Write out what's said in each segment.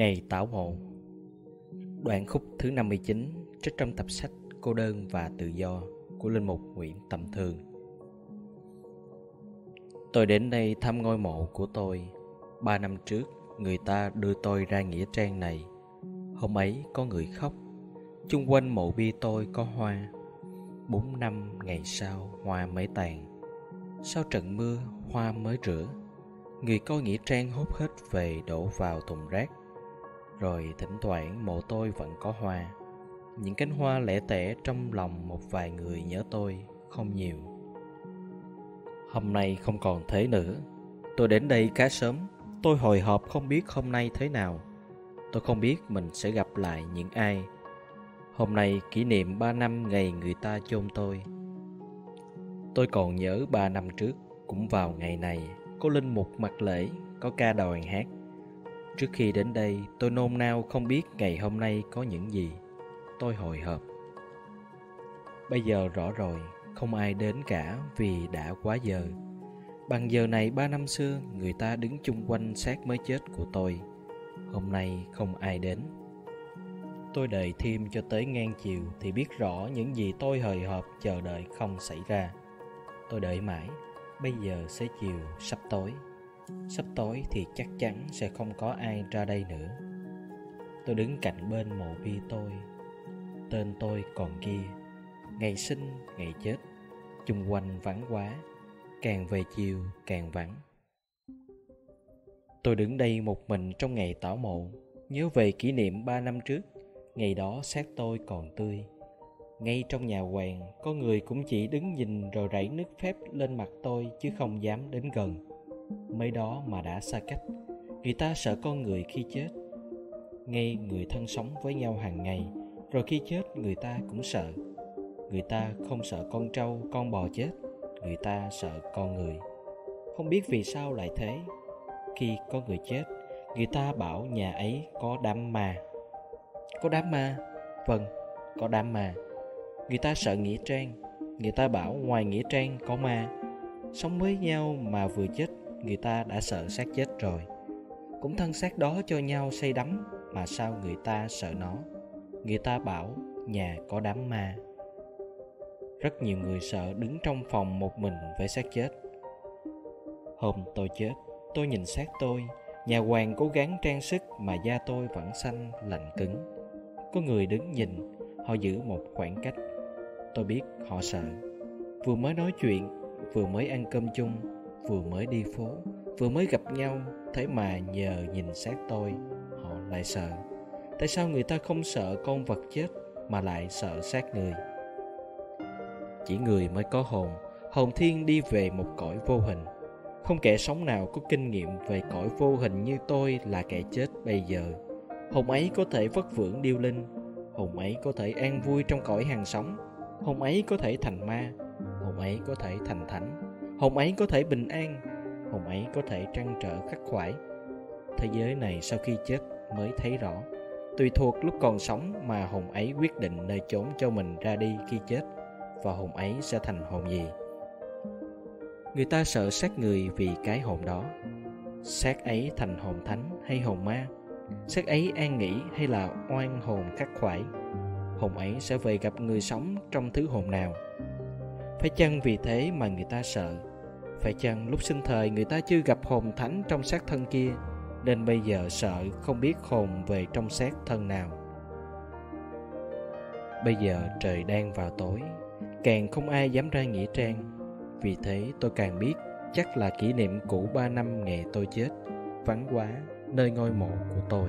Ngày tảo mộ. Đoạn khúc thứ 59 trích trong tập sách Cô đơn và tự do của Linh Mục Nguyễn Tầm Thường Tôi đến đây thăm ngôi mộ của tôi. Ba năm trước, người ta đưa tôi ra nghĩa trang này. Hôm ấy có người khóc. Chung quanh mộ bia tôi có hoa. Bốn năm ngày sau, hoa mới tàn. Sau trận mưa, hoa mới rửa. Người coi nghĩa trang hốt hết về đổ vào thùng rác rồi thỉnh thoảng mộ tôi vẫn có hoa. Những cánh hoa lẻ tẻ trong lòng một vài người nhớ tôi không nhiều. Hôm nay không còn thế nữa. Tôi đến đây khá sớm. Tôi hồi hộp không biết hôm nay thế nào. Tôi không biết mình sẽ gặp lại những ai. Hôm nay kỷ niệm 3 năm ngày người ta chôn tôi. Tôi còn nhớ 3 năm trước, Cũng vào ngày này cô linh mục mặt lễ, Có ca đòi hát. Trước khi đến đây, tôi nôn nao không biết ngày hôm nay có những gì. Tôi hồi hộp. Bây giờ rõ rồi, không ai đến cả vì đã quá giờ. Bằng giờ này ba năm xưa, người ta đứng chung quanh xác mới chết của tôi. Hôm nay không ai đến. Tôi đợi thêm cho tới ngang chiều thì biết rõ những gì tôi hời hợp chờ đợi không xảy ra. Tôi đợi mãi, bây giờ xế chiều sắp tối. Sắp tối thì chắc chắn sẽ không có ai ra đây nữa. Tôi đứng cạnh bên mộ bia tôi. Tên tôi còn kia Ngày sinh, ngày chết. Chung quanh vắng quá Càng về chiều càng vắng. Tôi đứng đây một mình trong ngày tảo mộ. Nhớ về kỷ niệm ba năm trước Ngày đó xác tôi còn tươi. Ngay trong nhà hoàng Có người cũng chỉ đứng nhìn rồi rảy nước phép lên mặt tôi Chứ không dám đến gần mấy đó mà đã xa cách người ta sợ con người khi chết. Ngay người thân sống với nhau hàng ngày, rồi khi chết người ta cũng sợ. Người ta không sợ con trâu, con bò chết, người ta sợ con người. Không biết vì sao lại thế. Khi có người chết, người ta bảo nhà ấy có đám ma. Có đám ma? Vâng có đám ma. Người ta sợ nghĩa trang. Người ta bảo ngoài nghĩa trang có ma. Sống với nhau mà vừa chết người ta đã sợ xác chết rồi. Cũng thân xác đó cho nhau say đắm, mà sao người ta sợ nó? Người ta bảo, nhà có đám ma. Rất nhiều người sợ đứng trong phòng một mình với xác chết. Hôm tôi chết, tôi nhìn xác tôi. Nhà hoàng cố gắng trang sức, mà da tôi vẫn xanh, lạnh cứng. Có người đứng nhìn, họ giữ một khoảng cách. Tôi biết họ sợ. Vừa mới nói chuyện, vừa mới ăn cơm chung vừa mới đi phố, vừa mới gặp nhau, thế mà nhờ nhìn xác tôi, họ lại sợ. Tại sao người ta không sợ con vật chết mà lại sợ xác người? Chỉ người mới có hồn hồn thiên đi về một cõi vô hình. Không kẻ sống nào có kinh nghiệm về cõi vô hình như tôi là kẻ chết bây giờ. Hồn ấy có thể vất vưởng điêu linh, hồn ấy có thể an vui trong cõi hàng sống, hồn ấy có thể thành ma, hồn ấy có thể thành thánh hồn ấy có thể bình an hồn ấy có thể trăn trở khắc khoải. Thế giới này sau khi chết mới thấy rõ, tùy thuộc lúc còn sống mà hồn ấy quyết định nơi chốn cho mình ra đi khi chết, và hồn ấy sẽ thành hồn gì? Người ta sợ xác người vì cái hồn đó. Xác ấy thành hồn thánh hay hồn ma? Xác ấy an nghỉ hay là oan hồn khắc khoải? Hồn ấy sẽ về gặp người sống trong thứ hồn nào? Phải chăng vì thế mà người ta sợ? Phải chăng lúc sinh thời người ta chưa gặp hồn thánh trong xác thân kia, Nên bây giờ sợ không biết hồn về trong xác thân nào? Bây giờ trời đang vào tối, Càng không ai dám ra nghĩa trang. Vì thế tôi càng biết Chắc là kỷ niệm cũ ba năm ngày tôi chết, Vắng quá nơi ngôi mộ của tôi.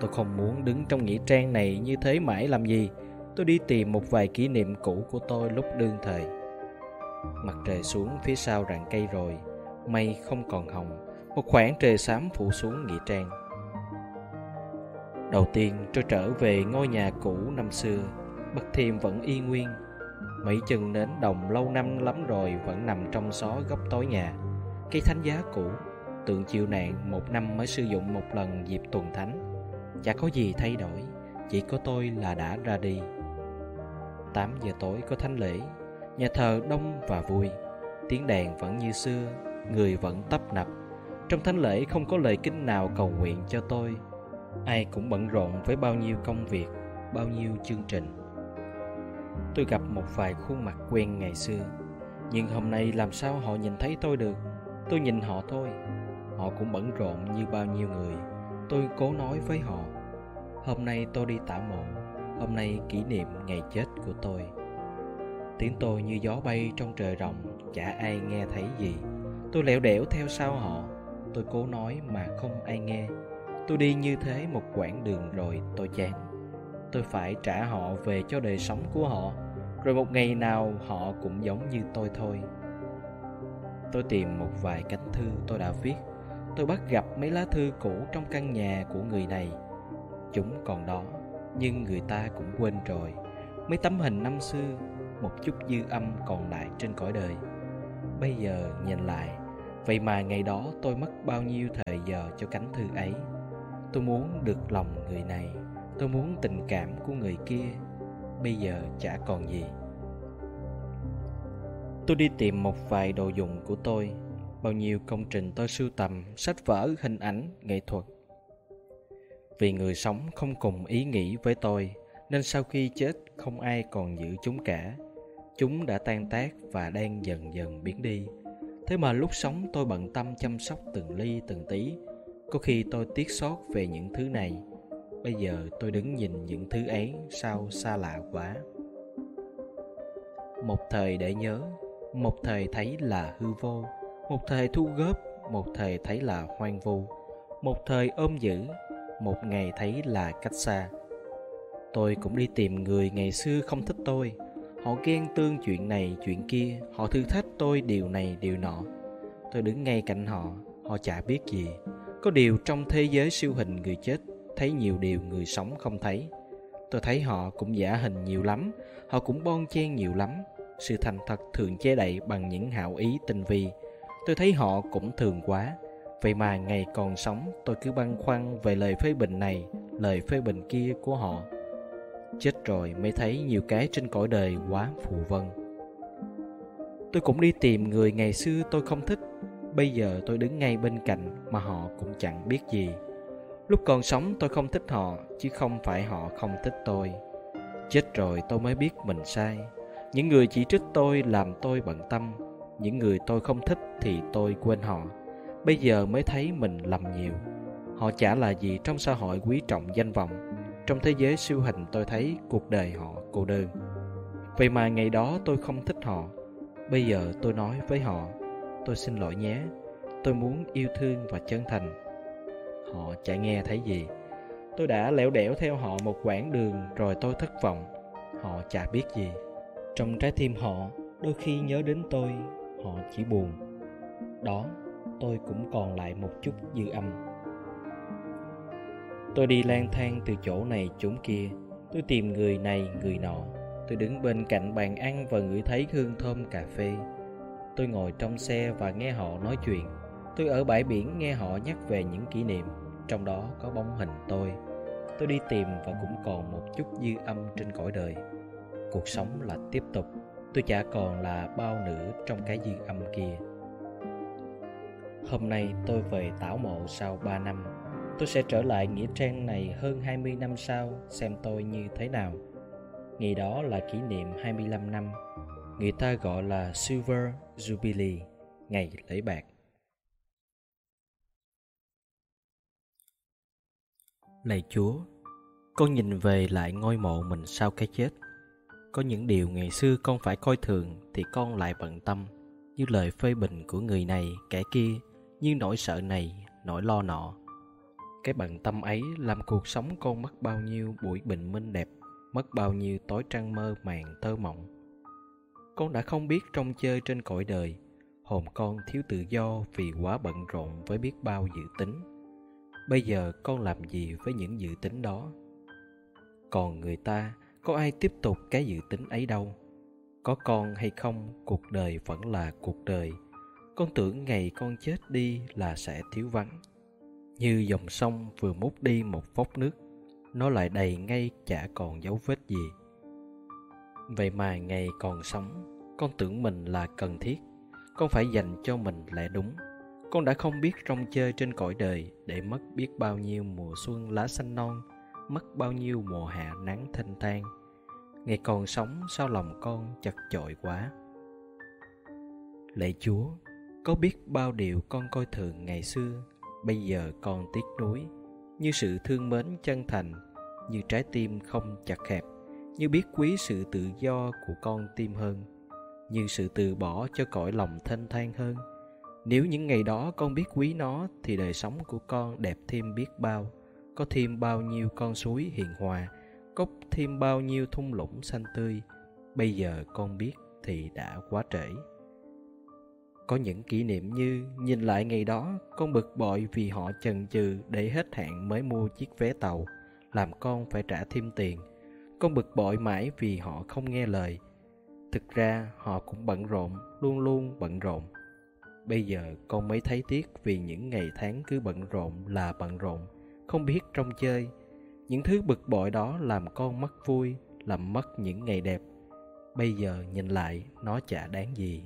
Tôi không muốn đứng trong nghĩa trang này như thế mãi làm gì. Tôi đi tìm một vài kỷ niệm cũ của tôi lúc đương thời. Mặt trời xuống phía sau rặng cây rồi, Mây không còn hồng, Một khoảng trời xám phủ xuống nghĩa trang. Đầu tiên tôi trở về ngôi nhà cũ năm xưa, Bất thềm vẫn y nguyên. Mấy chân nến đồng lâu năm lắm rồi Vẫn nằm trong xó góc tối nhà. Cây thánh giá cũ, Tượng chịu nạn một năm mới sử dụng một lần dịp tuần thánh. Chả có gì thay đổi, Chỉ có tôi là đã ra đi. 8 giờ tối có thánh lễ. Nhà thờ đông và vui, Tiếng đèn vẫn như xưa, Người vẫn tấp nập. Trong thánh lễ không có lời kinh nào cầu nguyện cho tôi. Ai cũng bận rộn với bao nhiêu công việc, bao nhiêu chương trình. Tôi gặp một vài khuôn mặt quen ngày xưa, nhưng hôm nay làm sao họ nhìn thấy tôi được? Tôi nhìn họ thôi. Họ cũng bận rộn như bao nhiêu người. Tôi cố nói với họ, hôm nay tôi đi tả mộ, hôm nay kỷ niệm ngày chết của tôi tiếng tôi như gió bay trong trời rộng, chả ai nghe thấy gì. Tôi lẻo đẻo theo sau họ. Tôi cố nói mà không ai nghe. Tôi đi như thế một quãng đường rồi tôi chán. Tôi phải trả họ về cho đời sống của họ. Rồi một ngày nào họ cũng giống như tôi thôi. Tôi tìm một vài cánh thư tôi đã viết. Tôi bắt gặp mấy lá thư cũ trong căn nhà của người này. Chúng còn đó, nhưng người ta cũng quên rồi. Mấy tấm hình năm xưa một chút dư âm còn lại trên cõi đời. Bây giờ nhìn lại, vậy mà ngày đó tôi mất bao nhiêu thời giờ cho cánh thư ấy? Tôi muốn được lòng người này, tôi muốn tình cảm của người kia. Bây giờ chả còn gì. Tôi đi tìm một vài đồ dùng của tôi, bao nhiêu công trình tôi sưu tầm, sách vở, hình ảnh, nghệ thuật. Vì người sống không cùng ý nghĩ với tôi, nên sau khi chết không ai còn giữ chúng cả chúng đã tan tác và đang dần dần biến đi. Thế mà lúc sống tôi bận tâm chăm sóc từng ly, từng tí. Có khi tôi tiếc xót về những thứ này. Bây giờ tôi đứng nhìn những thứ ấy sao xa lạ quá. Một thời để nhớ, một thời thấy là hư vô. Một thời thu góp, một thời thấy là hoang vu. Một thời ôm giữ, một ngày thấy là cách xa. Tôi cũng đi tìm người ngày xưa không thích tôi họ ghen tương chuyện này, chuyện kia. Họ thử thách tôi điều này, điều nọ. Tôi đứng ngay cạnh họ. Họ chả biết gì. Có điều trong thế giới siêu hình người chết, thấy nhiều điều người sống không thấy. Tôi thấy họ cũng giả hình nhiều lắm. Họ cũng bon chen nhiều lắm. Sự thành thật thường che đậy bằng những hảo ý tinh vi. Tôi thấy họ cũng thường quá. Vậy mà ngày còn sống, tôi cứ băn khoăn về lời phê bình này, lời phê bình kia của họ chết rồi mới thấy nhiều cái trên cõi đời quá phù vân. Tôi cũng đi tìm người ngày xưa tôi không thích, bây giờ tôi đứng ngay bên cạnh mà họ cũng chẳng biết gì. Lúc còn sống tôi không thích họ, chứ không phải họ không thích tôi. Chết rồi tôi mới biết mình sai. Những người chỉ trích tôi làm tôi bận tâm, những người tôi không thích thì tôi quên họ. Bây giờ mới thấy mình lầm nhiều. Họ chả là gì trong xã hội quý trọng danh vọng trong thế giới siêu hình tôi thấy cuộc đời họ cô đơn. Vậy mà ngày đó tôi không thích họ. Bây giờ tôi nói với họ, tôi xin lỗi nhé. Tôi muốn yêu thương và chân thành. Họ chả nghe thấy gì. Tôi đã lẻo đẻo theo họ một quãng đường rồi tôi thất vọng. Họ chả biết gì. Trong trái tim họ, đôi khi nhớ đến tôi, họ chỉ buồn. Đó, tôi cũng còn lại một chút dư âm tôi đi lang thang từ chỗ này chỗ kia. Tôi tìm người này, người nọ. Tôi đứng bên cạnh bàn ăn và ngửi thấy hương thơm cà phê. Tôi ngồi trong xe và nghe họ nói chuyện. Tôi ở bãi biển nghe họ nhắc về những kỷ niệm, trong đó có bóng hình tôi. Tôi đi tìm và cũng còn một chút dư âm trên cõi đời. Cuộc sống là tiếp tục. Tôi chả còn là bao nữa trong cái dư âm kia. Hôm nay tôi về tảo mộ sau 3 năm tôi sẽ trở lại nghĩa trang này hơn 20 năm sau xem tôi như thế nào. Ngày đó là kỷ niệm 25 năm. Người ta gọi là Silver Jubilee ngày lễ bạc. Lạy Chúa, con nhìn về lại ngôi mộ mình sau cái chết. Có những điều ngày xưa con phải coi thường thì con lại bận tâm như lời phê bình của người này kẻ kia như nỗi sợ này nỗi lo nọ cái bận tâm ấy làm cuộc sống con mất bao nhiêu buổi bình minh đẹp, mất bao nhiêu tối trăng mơ màng thơ mộng. Con đã không biết trong chơi trên cõi đời, hồn con thiếu tự do vì quá bận rộn với biết bao dự tính. Bây giờ con làm gì với những dự tính đó? Còn người ta, có ai tiếp tục cái dự tính ấy đâu? Có con hay không, cuộc đời vẫn là cuộc đời. Con tưởng ngày con chết đi là sẽ thiếu vắng như dòng sông vừa mút đi một vốc nước, nó lại đầy ngay chả còn dấu vết gì. Vậy mà ngày còn sống, con tưởng mình là cần thiết. Con phải dành cho mình lẽ đúng. Con đã không biết rong chơi trên cõi đời để mất biết bao nhiêu mùa xuân lá xanh non, mất bao nhiêu mùa hạ nắng thanh thang. Ngày còn sống sao lòng con chật chội quá? Lạy chúa, có biết bao điều con coi thường ngày xưa? Bây giờ con tiếc nuối, như sự thương mến chân thành, như trái tim không chặt hẹp, như biết quý sự tự do của con tim hơn, như sự từ bỏ cho cõi lòng thanh thang hơn. Nếu những ngày đó con biết quý nó, thì đời sống của con đẹp thêm biết bao. Có thêm bao nhiêu con suối hiền hòa, có thêm bao nhiêu thung lũng xanh tươi. Bây giờ con biết thì đã quá trễ có những kỷ niệm như nhìn lại ngày đó, con bực bội vì họ chần chừ để hết hạn mới mua chiếc vé tàu, làm con phải trả thêm tiền. Con bực bội mãi vì họ không nghe lời. Thực ra, họ cũng bận rộn, luôn luôn bận rộn. Bây giờ, con mới thấy tiếc vì những ngày tháng cứ bận rộn là bận rộn, không biết trong chơi. Những thứ bực bội đó làm con mất vui, làm mất những ngày đẹp. Bây giờ nhìn lại, nó chả đáng gì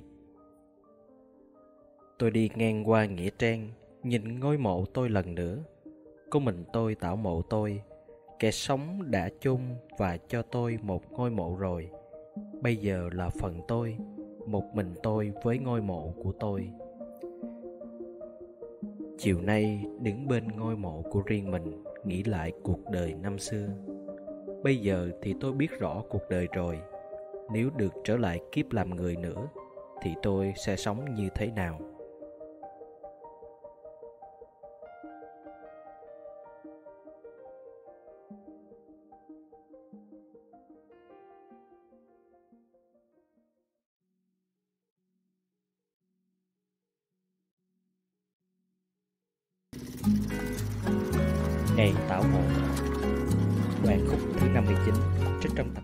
tôi đi ngang qua nghĩa trang, nhìn ngôi mộ tôi lần nữa. Có mình tôi tạo mộ tôi, kẻ sống đã chung và cho tôi một ngôi mộ rồi. Bây giờ là phần tôi, một mình tôi với ngôi mộ của tôi. Chiều nay, đứng bên ngôi mộ của riêng mình, nghĩ lại cuộc đời năm xưa. Bây giờ thì tôi biết rõ cuộc đời rồi. Nếu được trở lại kiếp làm người nữa, thì tôi sẽ sống như thế nào? Ngày tảo mộ Đoạn khúc thứ 59 trích trong tập